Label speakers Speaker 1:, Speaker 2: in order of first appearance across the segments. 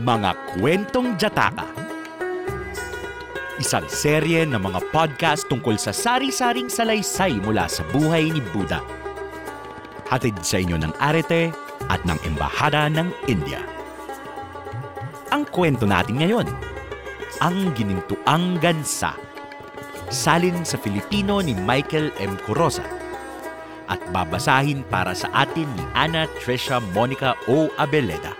Speaker 1: Mga Kwentong Jataka Isang serye ng mga podcast tungkol sa sari-saring salaysay mula sa buhay ni Buddha. Hatid sa inyo ng Arete at ng Embahada ng India. Ang kwento natin ngayon, ang ginintuang gansa. Salin sa Filipino ni Michael M. Corosa at babasahin para sa atin ni Ana Tricia Monica O. Abeleda.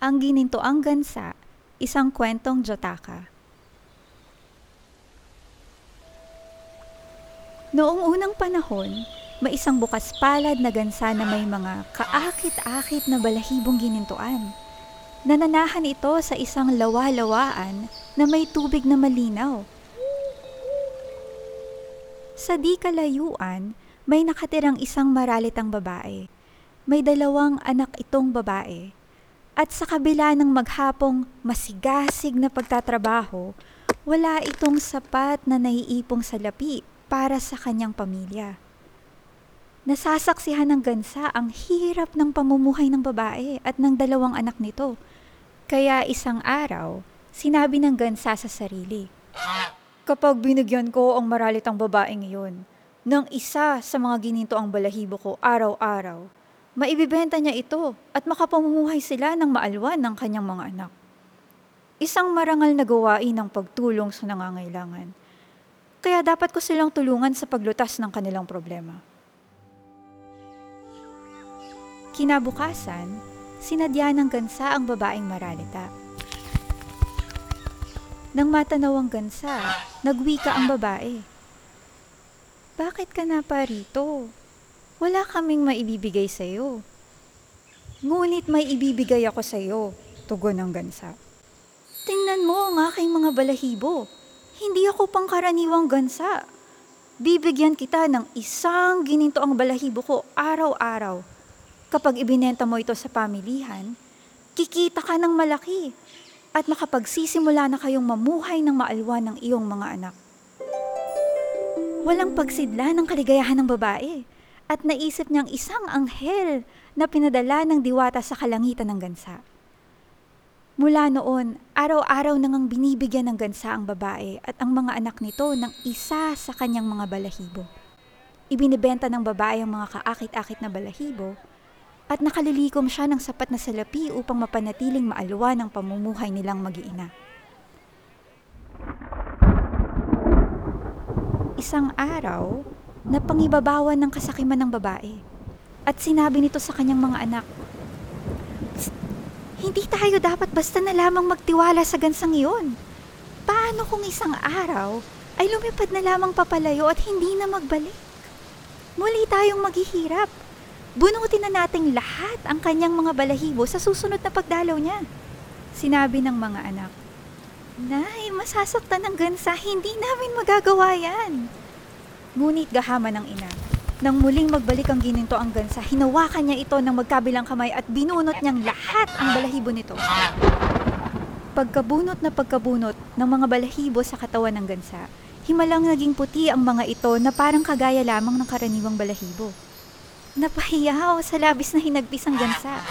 Speaker 2: Ang Ginintoang Gansa, isang kwentong Jataka. Noong unang panahon, may isang bukas palad na gansa na may mga kaakit-akit na balahibong ginintuan. Nananahan ito sa isang lawa-lawaan na may tubig na malinaw. Sa di kalayuan, may nakatirang isang maralitang babae. May dalawang anak itong babae. At sa kabila ng maghapong masigasig na pagtatrabaho, wala itong sapat na naiipong salapi para sa kanyang pamilya. Nasasaksihan ng gansa ang hirap ng pamumuhay ng babae at ng dalawang anak nito. Kaya isang araw, sinabi ng gansa sa sarili, Kapag binigyan ko ang maralitang babaeng iyon, ng isa sa mga gininto ang balahibo ko araw-araw, maibibenta niya ito at makapamumuhay sila ng maalwan ng kanyang mga anak. Isang marangal na gawain ng pagtulong sa nangangailangan. Kaya dapat ko silang tulungan sa paglutas ng kanilang problema. Kinabukasan, sinadya ng gansa ang babaeng maralita. Nang matanaw ang gansa, nagwika ang babae. Bakit ka na pa rito? Wala kaming maibibigay sa iyo. Ngunit may ibibigay ako sa iyo, tugon ng gansa. Tingnan mo ang aking mga balahibo. Hindi ako pangkaraniwang gansa. Bibigyan kita ng isang gininto ang balahibo ko araw-araw. Kapag ibinenta mo ito sa pamilihan, kikita ka ng malaki at makapagsisimula na kayong mamuhay ng maalwan ng iyong mga anak. Walang pagsidla ng kaligayahan ng babae at naisip niyang isang anghel na pinadala ng diwata sa kalangitan ng gansa. Mula noon, araw-araw nang ang binibigyan ng gansa ang babae at ang mga anak nito ng isa sa kanyang mga balahibo. Ibinibenta ng babae ang mga kaakit-akit na balahibo at nakalilikom siya ng sapat na salapi upang mapanatiling maalwa ng pamumuhay nilang mag-iina. Isang araw, napangibabawan ng kasakiman ng babae at sinabi nito sa kanyang mga anak, "Psst, Hindi tayo dapat basta na lamang magtiwala sa gansang iyon. Paano kung isang araw ay lumipad na lamang papalayo at hindi na magbalik? Muli tayong maghihirap. Bunutin na nating lahat ang kanyang mga balahibo sa susunod na pagdalaw niya. Sinabi ng mga anak, Nay, masasaktan ng gansa, hindi namin magagawa yan. Ngunit gahaman ng ina. Nang muling magbalik ang gininto ang gansa, hinawakan niya ito ng magkabilang kamay at binunot niyang lahat ang balahibo nito. Pagkabunot na pagkabunot ng mga balahibo sa katawan ng gansa, himalang naging puti ang mga ito na parang kagaya lamang ng karaniwang balahibo. Napahiyaw sa labis na hinagpis ang gansa.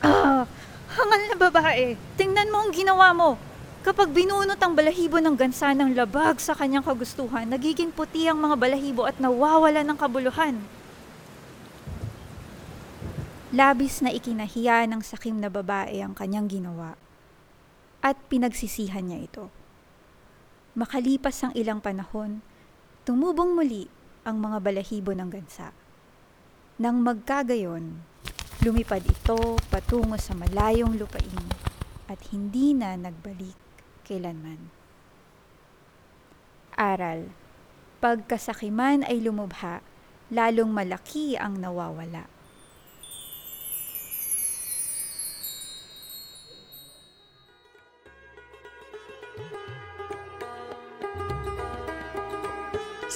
Speaker 2: Ah, hangal na babae, tingnan mo ang ginawa mo. Kapag binunot ang balahibo ng gansa ng labag sa kanyang kagustuhan, nagiging puti ang mga balahibo at nawawala ng kabuluhan. Labis na ikinahiya ng sakim na babae ang kanyang ginawa at pinagsisihan niya ito. Makalipas ang ilang panahon, tumubong muli ang mga balahibo ng gansa. Nang magkagayon, lumipad ito patungo sa malayong lupain at hindi na nagbalik kailanman. Aral, pagkasakiman ay lumubha, lalong malaki ang nawawala.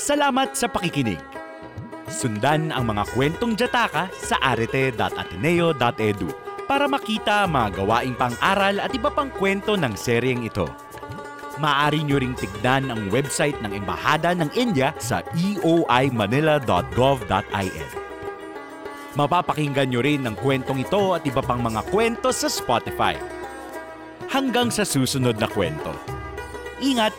Speaker 1: Salamat sa pakikinig. Sundan ang mga kwentong Jataka sa arete.ateneo.edu para makita ang mga gawaing pang-aral at iba pang kwento ng seryeng ito. Maaari nyo ring tignan ang website ng Embahada ng India sa eoimanila.gov.in. Mapapakinggan nyo rin ang kwentong ito at iba pang mga kwento sa Spotify. Hanggang sa susunod na kwento. Ingat!